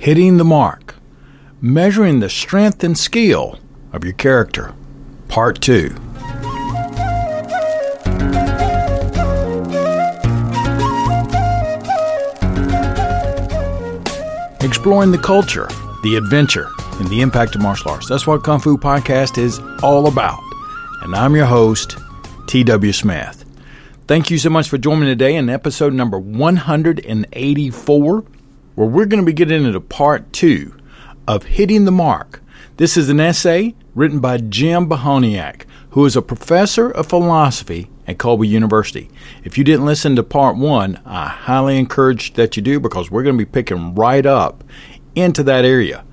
Hitting the Mark Measuring the Strength and Skill of Your Character, Part 2. Exploring the culture, the adventure, and the impact of martial arts. That's what Kung Fu Podcast is all about. And I'm your host, T.W. Smith. Thank you so much for joining me today in episode number 184, where we're going to be getting into part two of Hitting the Mark. This is an essay written by Jim Behuniak, who is a professor of philosophy at Colby University. If you didn't listen to part one, I highly encourage that you do because we're going to be picking right up into that area.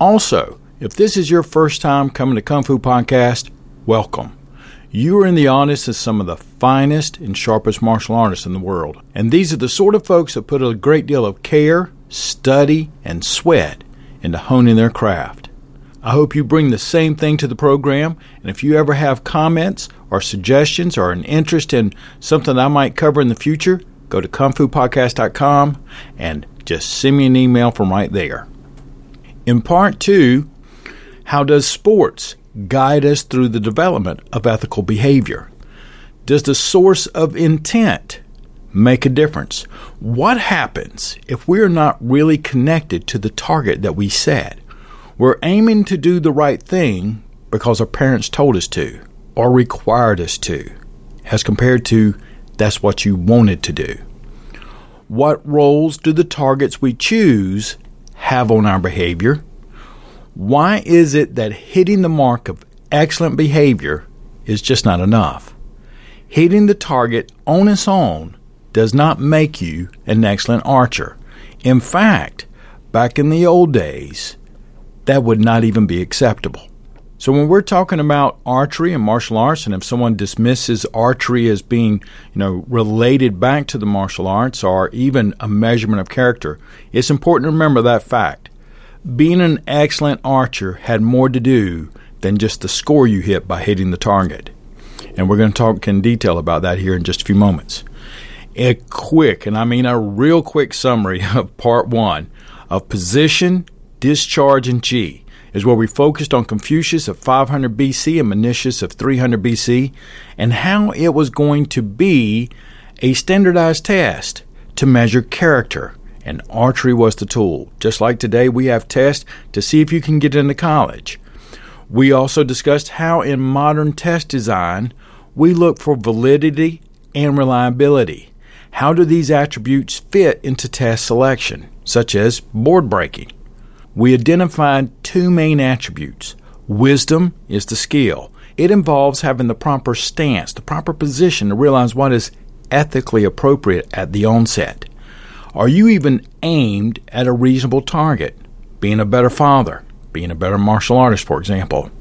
Also, if this is your first time coming to Kung Fu Podcast, welcome. You are in the audience of some of the finest and sharpest martial artists in the world. And these are the sort of folks that put a great deal of care, study, and sweat into honing their craft. I hope you bring the same thing to the program. And if you ever have comments or suggestions or an interest in something I might cover in the future, go to kungfupodcast.com and just send me an email from right there. In part two, how does sports guide us through the development of ethical behavior? Does the source of intent make a difference? What happens if we're not really connected to the target that we set? We're aiming to do the right thing because our parents told us to or required us to, as compared to that's what you wanted to do. What roles do the targets we choose have on our behavior? Why is it that hitting the mark of excellent behavior is just not enough? Hitting the target on its own does not make you an excellent archer. In fact, back in the old days, that would not even be acceptable. So when we're talking about archery and martial arts, and if someone dismisses archery as being, you know, related back to the martial arts or even a measurement of character, it's important to remember that fact being an excellent archer had more to do than just the score you hit by hitting the target. And we're going to talk in detail about that here in just a few moments. A quick, and I mean a real quick summary of part one of position, discharge, and chi is where we focused on Confucius of 500 BC and Mencius of 300 BC and how it was going to be a standardized test to measure character and archery was the tool. Just like today, we have tests to see if you can get into college. We also discussed how, in modern test design, we look for validity and reliability. How do these attributes fit into test selection, such as board breaking? We identified two main attributes. Wisdom is the skill. It involves having the proper stance, the proper position to realize what is ethically appropriate at the onset. Are you even aimed at a reasonable target? Being a better father, being a better martial artist, for example.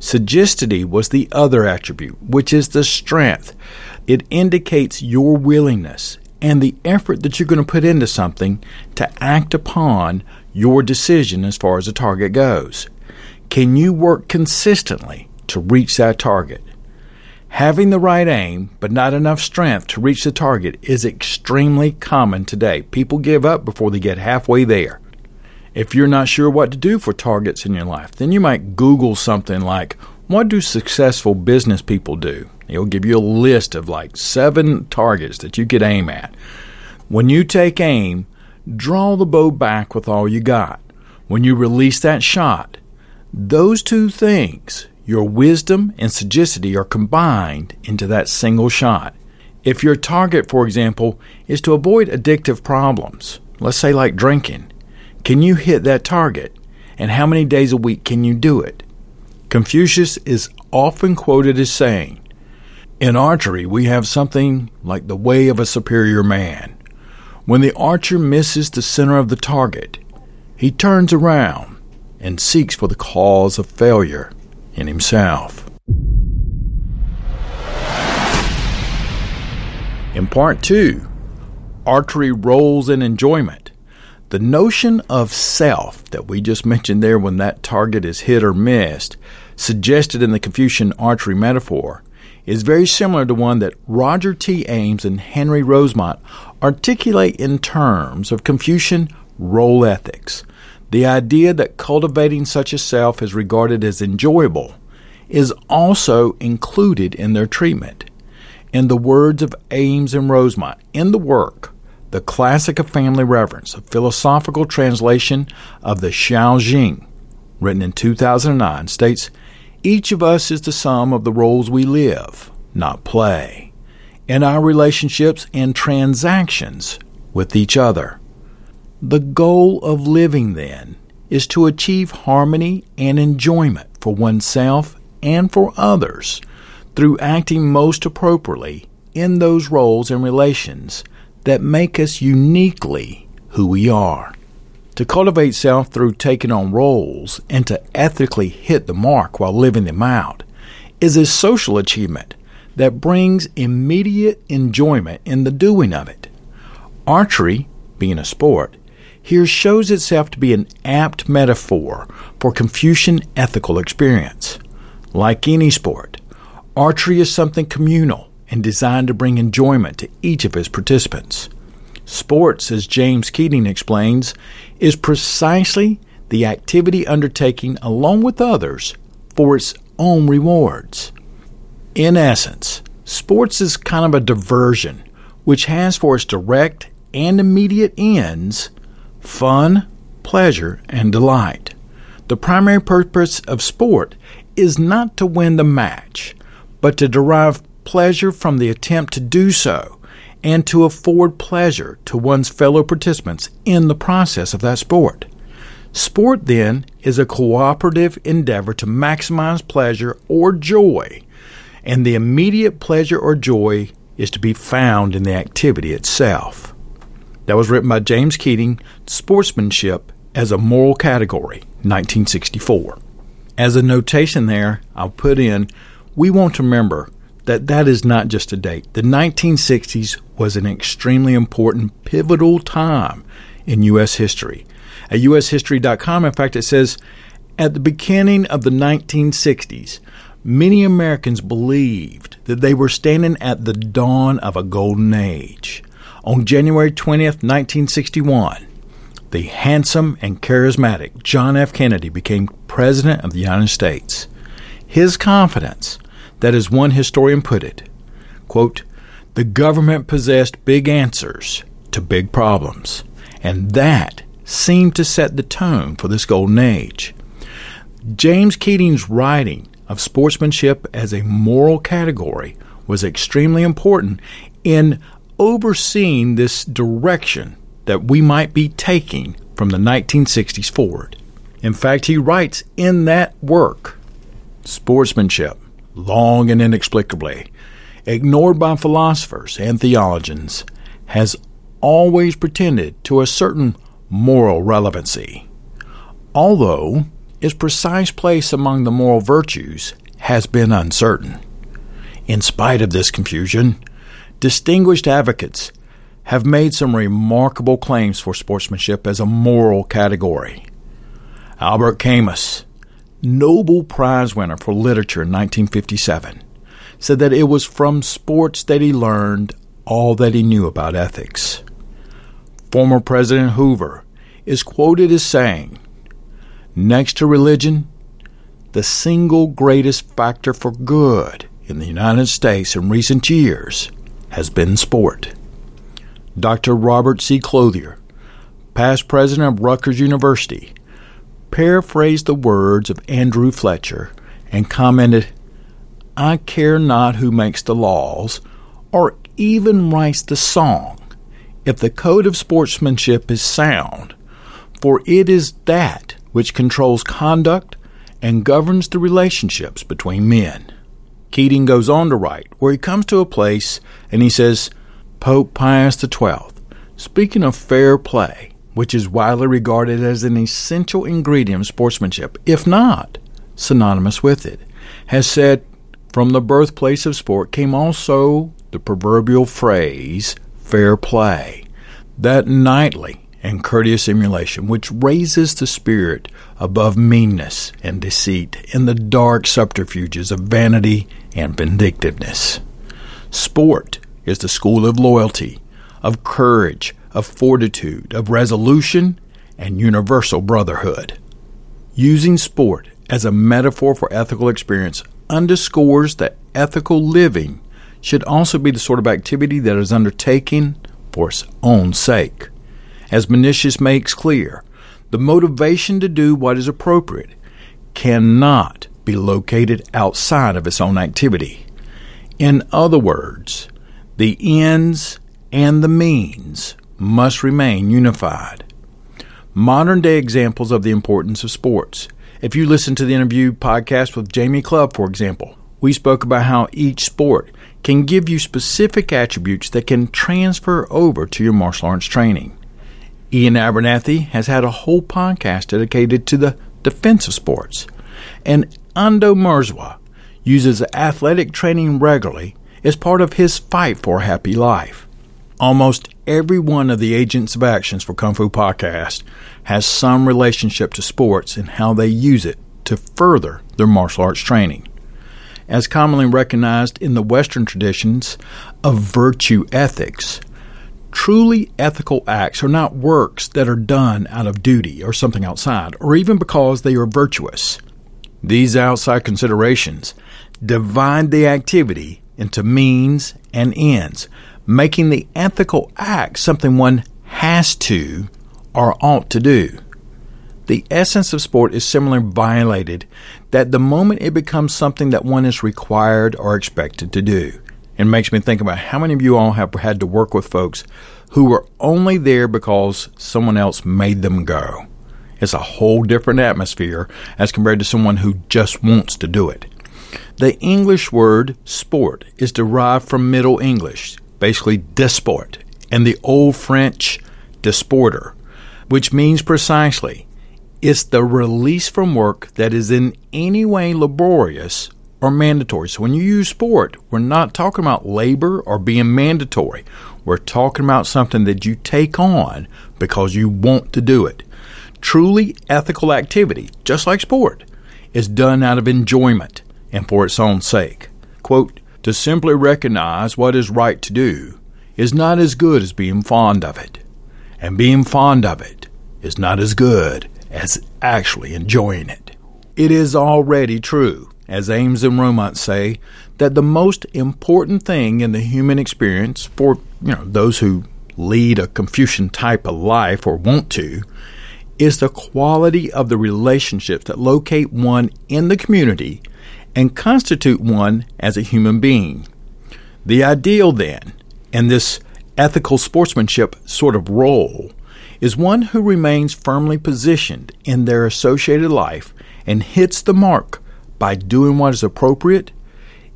Sagacity was the other attribute, which is the strength. It indicates your willingness and the effort that you're going to put into something to act upon your decision as far as the target goes. Can you work consistently to reach that target? Having the right aim, but not enough strength to reach the target, is extremely common today. People give up before they get halfway there. If you're not sure what to do for targets in your life, then you might Google something like, What do successful business people do? It'll give you a list of like seven targets that you could aim at. When you take aim, draw the bow back with all you got. When you release that shot, those two things your wisdom and sagacity are combined into that single shot. If your target, for example, is to avoid addictive problems, let's say like drinking, can you hit that target? And how many days a week can you do it? Confucius is often quoted as saying, In archery, we have something like the way of a superior man. When the archer misses the center of the target, he turns around and seeks for the cause of failure in himself. In part two, archery roles and enjoyment. The notion of self that we just mentioned there when that target is hit or missed, suggested in the Confucian archery metaphor, is very similar to one that Roger T. Ames and Henry Rosemont articulate in terms of Confucian role ethics. The idea that cultivating such a self is regarded as enjoyable is also included in their treatment. In the words of Ames and Rosemont, in the work, The Classic of Family Reverence, a philosophical translation of the Xiao Jing, written in 2009, states Each of us is the sum of the roles we live, not play, in our relationships and transactions with each other. The goal of living, then, is to achieve harmony and enjoyment for oneself and for others through acting most appropriately in those roles and relations that make us uniquely who we are. To cultivate self through taking on roles and to ethically hit the mark while living them out is a social achievement that brings immediate enjoyment in the doing of it. Archery, being a sport, here shows itself to be an apt metaphor for Confucian ethical experience. Like any sport, archery is something communal and designed to bring enjoyment to each of its participants. Sports, as James Keating explains, is precisely the activity undertaken along with others for its own rewards. In essence, sports is kind of a diversion which has for its direct and immediate ends fun, pleasure, and delight. The primary purpose of sport is not to win the match, but to derive pleasure from the attempt to do so and to afford pleasure to one's fellow participants in the process of that sport. Sport, then, is a cooperative endeavor to maximize pleasure or joy, and the immediate pleasure or joy is to be found in the activity itself. That was written by James Keating, Sportsmanship as a Moral Category, 1964. As a notation there, I'll put in we want to remember that that is not just a date. The 1960s was an extremely important, pivotal time in U.S. history. At ushistory.com, in fact, it says at the beginning of the 1960s, many Americans believed that they were standing at the dawn of a golden age. On January 20th, 1961, the handsome and charismatic John F. Kennedy became President of the United States. His confidence that, as one historian put it, quote, the government possessed big answers to big problems, and that seemed to set the tone for this golden age. James Keating's writing of sportsmanship as a moral category was extremely important in overseeing this direction that we might be taking from the 1960s forward. In fact, he writes in that work sportsmanship long and inexplicably, ignored by philosophers and theologians, has always pretended to a certain moral relevancy, although its precise place among the moral virtues has been uncertain. In spite of this confusion, distinguished advocates have made some remarkable claims for sportsmanship as a moral category. Albert Camus, Nobel Prize winner for literature in 1957, said that it was from sports that he learned all that he knew about ethics. Former President Hoover is quoted as saying, Next to religion, the single greatest factor for good in the United States in recent years has been sport. Dr. Robert C. Clothier, past president of Rutgers University, paraphrased the words of Andrew Fletcher and commented, I care not who makes the laws or even writes the song if the code of sportsmanship is sound, for it is that which controls conduct and governs the relationships between men. Keating goes on to write, where he comes to a place and he says, Pope Pius XII, speaking of fair play, which is widely regarded as an essential ingredient of sportsmanship, if not synonymous with it, has said, From the birthplace of sport came also the proverbial phrase, fair play, that knightly and courteous emulation which raises the spirit above meanness and deceit and the dark subterfuges of vanity and vindictiveness. Sport is the school of loyalty, of courage, of fortitude, of resolution, and universal brotherhood. Using sport as a metaphor for ethical experience underscores that ethical living should also be the sort of activity that is undertaken for its own sake. As Mencius makes clear, the motivation to do what is appropriate cannot be located outside of its own activity. In other words, the ends and the means must remain unified. Modern day examples of the importance of sports. If you listen to the interview podcast with Jamie Club, for example, we spoke about how each sport can give you specific attributes that can transfer over to your martial arts training. Iain Abernethy has had a whole podcast dedicated to the defensive sports. And Ando Mierzwa uses athletic training regularly as part of his fight for a happy life. Almost every one of the agents of actions for Kung Fu Podcast has some relationship to sports and how they use it to further their martial arts training. As commonly recognized in the Western traditions of virtue ethics, truly ethical acts are not works that are done out of duty or something outside, or even because they are virtuous. These outside considerations divide the activity into means and ends, making the ethical act something one has to or ought to do. The essence of sport is similarly violated that the moment it becomes something that one is required or expected to do. It makes me think about how many of you all have had to work with folks who were only there because someone else made them go. It's a whole different atmosphere as compared to someone who just wants to do it. The English word sport is derived from Middle English, basically disport, and the Old French disporter, which means precisely it's the release from work that is in any way laborious or mandatory. So when you use sport, we're not talking about labor or being mandatory. We're talking about something that you take on because you want to do it. Truly ethical activity, just like sport, is done out of enjoyment and for its own sake. Quote, to simply recognize what is right to do is not as good as being fond of it, and being fond of it is not as good as actually enjoying it. It is already true, as Ames and Rosemont say, that the most important thing in the human experience for you know those who lead a Confucian type of life or want to is the quality of the relationships that locate one in the community and constitute one as a human being. The ideal, then, in this ethical sportsmanship sort of role, is one who remains firmly positioned in their associated life and hits the mark by doing what is appropriate,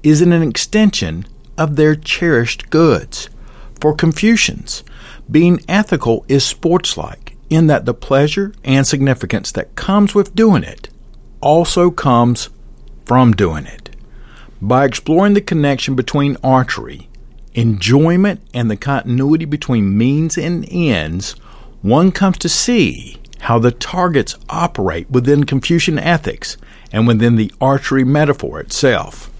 is an extension of their cherished goods. For Confucians, being ethical is sportslike in that the pleasure and significance that comes with doing it also comes from doing it. By exploring the connection between archery, enjoyment, and the continuity between means and ends, one comes to see how the targets operate within Confucian ethics and within the archery metaphor itself.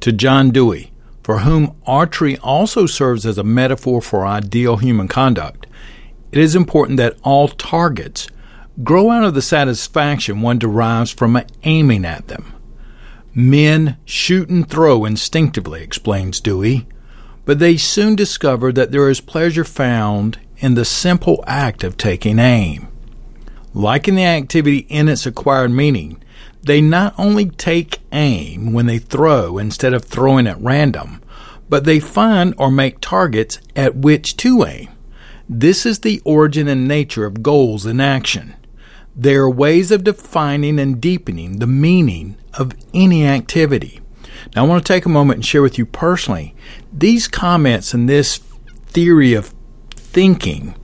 To John Dewey, for whom archery also serves as a metaphor for ideal human conduct, it is important that all targets grow out of the satisfaction one derives from aiming at them. Men shoot and throw instinctively, explains Dewey, but they soon discover that there is pleasure found in the simple act of taking aim. Liking the activity in its acquired meaning, they not only take aim when they throw instead of throwing at random, but they find or make targets at which to aim. This is the origin and nature of goals in action. They are ways of defining and deepening the meaning of any activity. Now, I want to take a moment and share with you personally these comments and this theory of thinking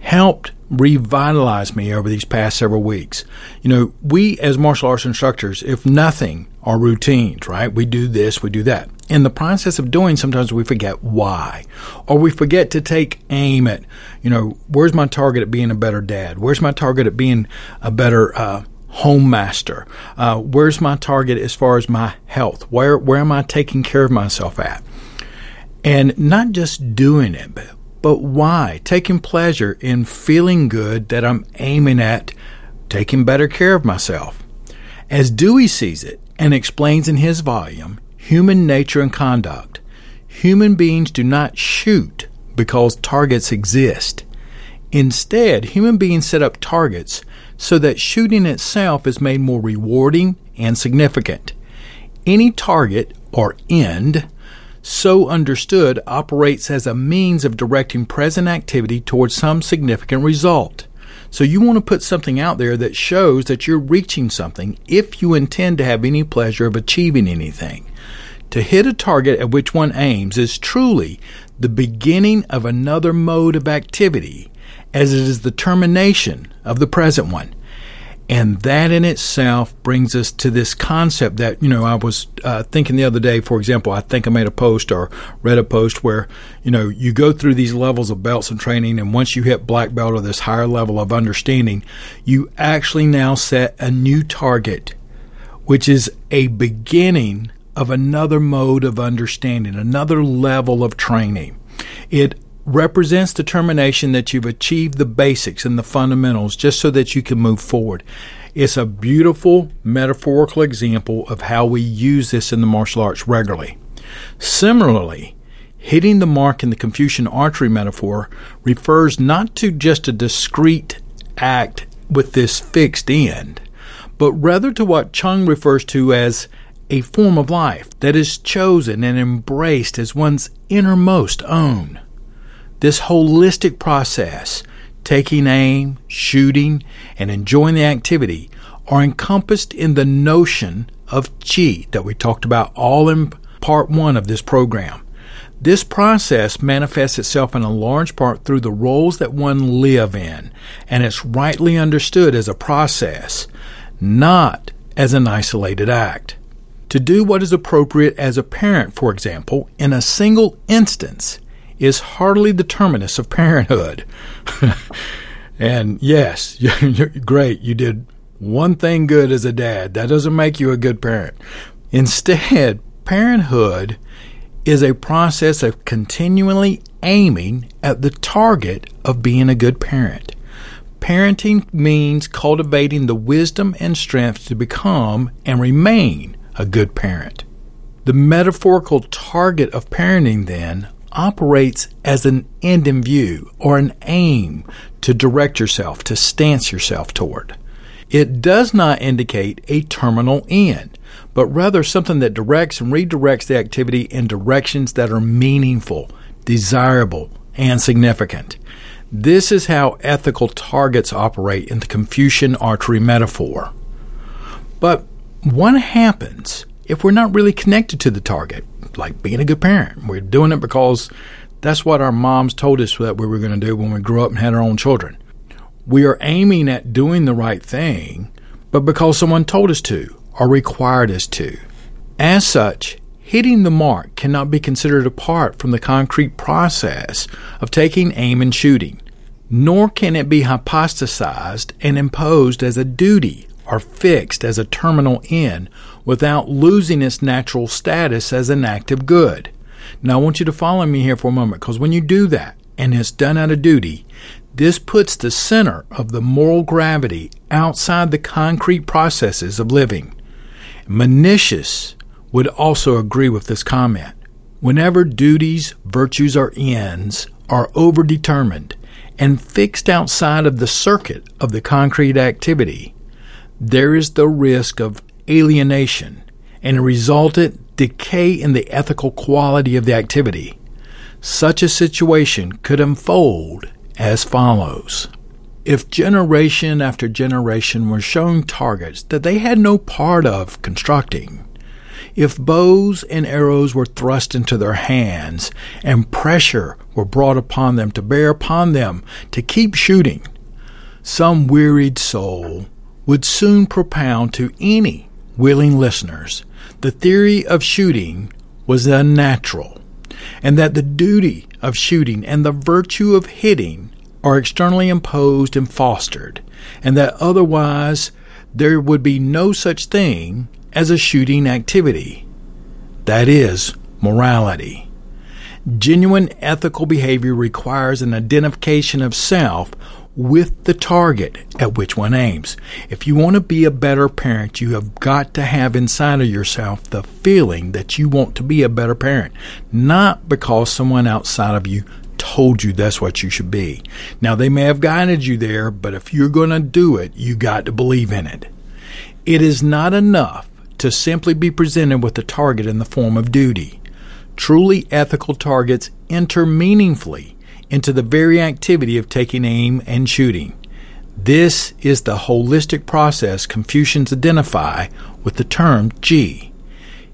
helped revitalize me over these past several weeks. You know, we as martial arts instructors, if nothing, are routines, right? We do this, we do that in the process of doing, sometimes we forget why, or we forget to take aim at, you know, where's my target at being a better dad? Where's my target at being a better uh, home master? Uh, where's my target as far as my health? Where where am I taking care of myself at? And not just doing it, but but why? Taking pleasure in feeling good that I'm aiming at taking better care of myself. As Dewey sees it and explains in his volume, Human Nature and Conduct, human beings do not shoot because targets exist. Instead, human beings set up targets so that shooting itself is made more rewarding and significant. Any target or end so understood, operates as a means of directing present activity towards some significant result. So you want to put something out there that shows that you're reaching something if you intend to have any pleasure of achieving anything. To hit a target at which one aims is truly the beginning of another mode of activity, as it is the termination of the present one. And that in itself brings us to this concept that, you know, I was uh, thinking the other day, for example, I think I made a post or read a post where, you know, you go through these levels of belts and training, and once you hit black belt or this higher level of understanding, you actually now set a new target, which is a beginning of another mode of understanding, another level of training. It represents determination that you've achieved the basics and the fundamentals just so that you can move forward. It's a beautiful metaphorical example of how we use this in the martial arts regularly. Similarly, hitting the mark in the Confucian archery metaphor refers not to just a discrete act with this fixed end, but rather to what Chung refers to as a form of life that is chosen and embraced as one's innermost own. This holistic process, taking aim, shooting, and enjoying the activity, are encompassed in the notion of chi that we talked about all in part one of this program. This process manifests itself in a large part through the roles that one live in, and it's rightly understood as a process, not as an isolated act. To do what is appropriate as a parent, for example, in a single instance is hardly the terminus of parenthood. and yes, you're great. You did one thing good as a dad. That doesn't make you a good parent. Instead, parenthood is a process of continually aiming at the target of being a good parent. Parenting means cultivating the wisdom and strength to become and remain a good parent. The metaphorical target of parenting, then, operates as an end in view or an aim to direct yourself, to stance yourself toward. It does not indicate a terminal end, but rather something that directs and redirects the activity in directions that are meaningful, desirable, and significant. This is how ethical targets operate in the Confucian archery metaphor. But what happens if we're not really connected to the target? Like being a good parent. We're doing it because that's what our moms told us that we were going to do when we grew up and had our own children. We are aiming at doing the right thing, but because someone told us to or required us to. As such, hitting the mark cannot be considered apart from the concrete process of taking aim and shooting, nor can it be hypostasized and imposed as a duty or fixed as a terminal end without losing its natural status as an act of good. Now, I want you to follow me here for a moment because when you do that and it's done out of duty, this puts the center of the moral gravity outside the concrete processes of living. Mencius would also agree with this comment. Whenever duties, virtues, or ends are overdetermined and fixed outside of the circuit of the concrete activity, there is the risk of alienation and a resultant decay in the ethical quality of the activity. Such a situation could unfold as follows. If generation after generation were shown targets that they had no part of constructing, if bows and arrows were thrust into their hands and pressure were brought upon them to bear upon them to keep shooting, some wearied soul would soon propound to any willing listeners, the theory of shooting was unnatural, and that the duty of shooting and the virtue of hitting are externally imposed and fostered, and that otherwise there would be no such thing as a shooting activity. That is morality. Genuine ethical behavior requires an identification of self with the target at which one aims. If you want to be a better parent, you have got to have inside of yourself the feeling that you want to be a better parent, not because someone outside of you told you that's what you should be. Now, they may have guided you there, but if you're going to do it, you got to believe in it. It is not enough to simply be presented with a target in the form of duty. Truly ethical targets enter meaningfully into the very activity of taking aim and shooting. This is the holistic process Confucians identify with the term Ji.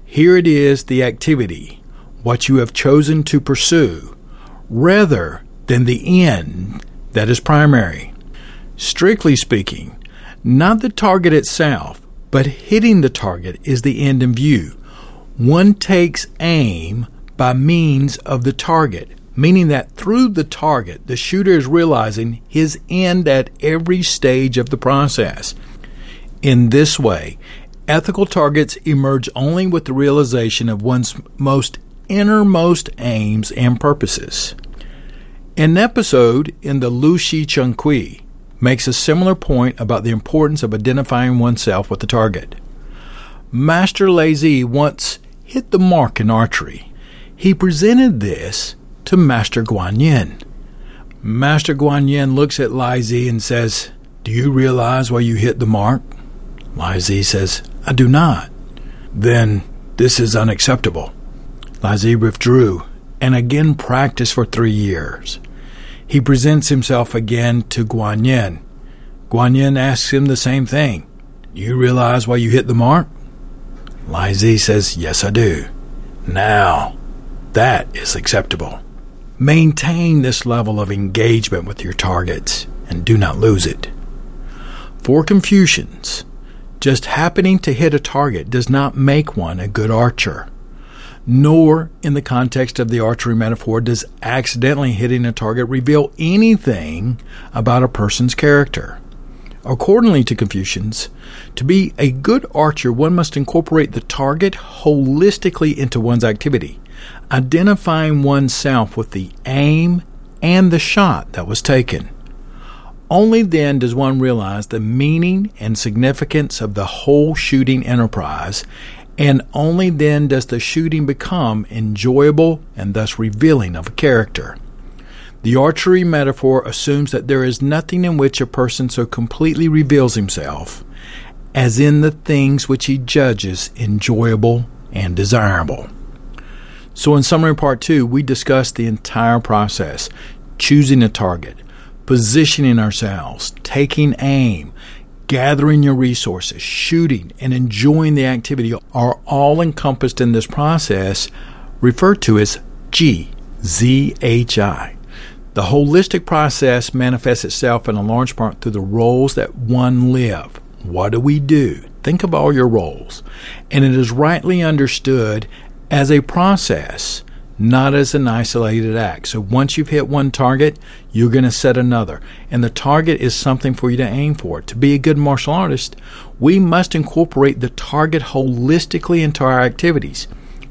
Here it is the activity, what you have chosen to pursue, rather than the end that is primary. Strictly speaking, not the target itself, but hitting the target is the end in view. One takes aim by means of the target, meaning that through the target, the shooter is realizing his end at every stage of the process. In this way, ethical targets emerge only with the realization of one's most innermost aims and purposes. An episode in the Lu Shi Chun Qiu makes a similar point about the importance of identifying oneself with the target. Master Liezi once hit the mark in archery. He presented this to Master Guan Yin. Master Guan Yin looks at Liezi and says, Do you realize why you hit the mark? Liezi says, I do not. Then this is unacceptable. Liezi withdrew and again practiced for three years. He presents himself again to Guan Yin. Guan Yin asks him the same thing. Do you realize why you hit the mark? Liezi says, Yes, I do. Now, that is acceptable. Maintain this level of engagement with your targets and do not lose it. For Confucians, just happening to hit a target does not make one a good archer nor in the context of the archery metaphor does accidentally hitting a target reveal anything about a person's character. Accordingly to Confucians, to be a good archer, one must incorporate the target holistically into one's activity, identifying oneself with the aim and the shot that was taken. Only then does one realize the meaning and significance of the whole shooting enterprise and only then does the shooting become enjoyable and thus revealing of a character. The archery metaphor assumes that there is nothing in which a person so completely reveals himself as in the things which he judges enjoyable and desirable. So, in summary, part two, we discussed the entire process choosing a target, positioning ourselves, taking aim, gathering your resources, shooting, and enjoying the activity are all encompassed in this process referred to as G, Z H I. The holistic process manifests itself in a large part through the roles that one live. What do we do? Think of all your roles. And it is rightly understood as a process not as an isolated act. So once you've hit one target, you're going to set another. And the target is something for you to aim for. To be a good martial artist, we must incorporate the target holistically into our activities,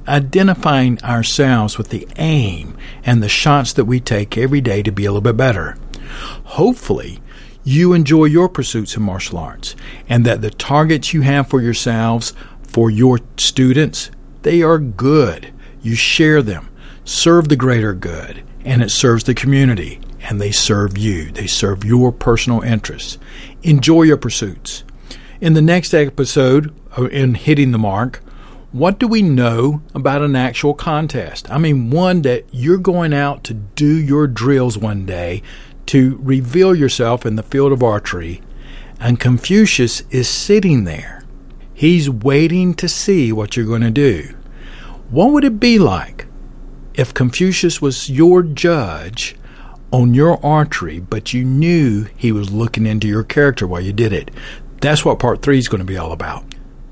identifying ourselves with the aim and the shots that we take every day to be a little bit better. Hopefully, you enjoy your pursuits in martial arts and that the targets you have for yourselves, for your students, they are good. You share them serve the greater good and it serves the community and they serve you. They serve your personal interests. Enjoy your pursuits. In the next episode, uh, in Hitting the Mark, what do we know about an actual contest? I mean, one that you're going out to do your drills one day to reveal yourself in the field of archery, and Confucius is sitting there. He's waiting to see what you're going to do. What would it be like if Confucius was your judge on your archery, but you knew he was looking into your character while you did it, that's what part three is going to be all about.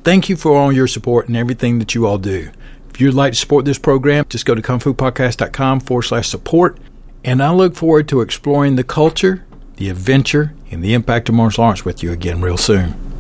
Thank you for all your support and everything that you all do. If you'd like to support this program, just go to kungfupodcast.com forward slash support. And I look forward to exploring the culture, the adventure, and the impact of martial arts with you again real soon.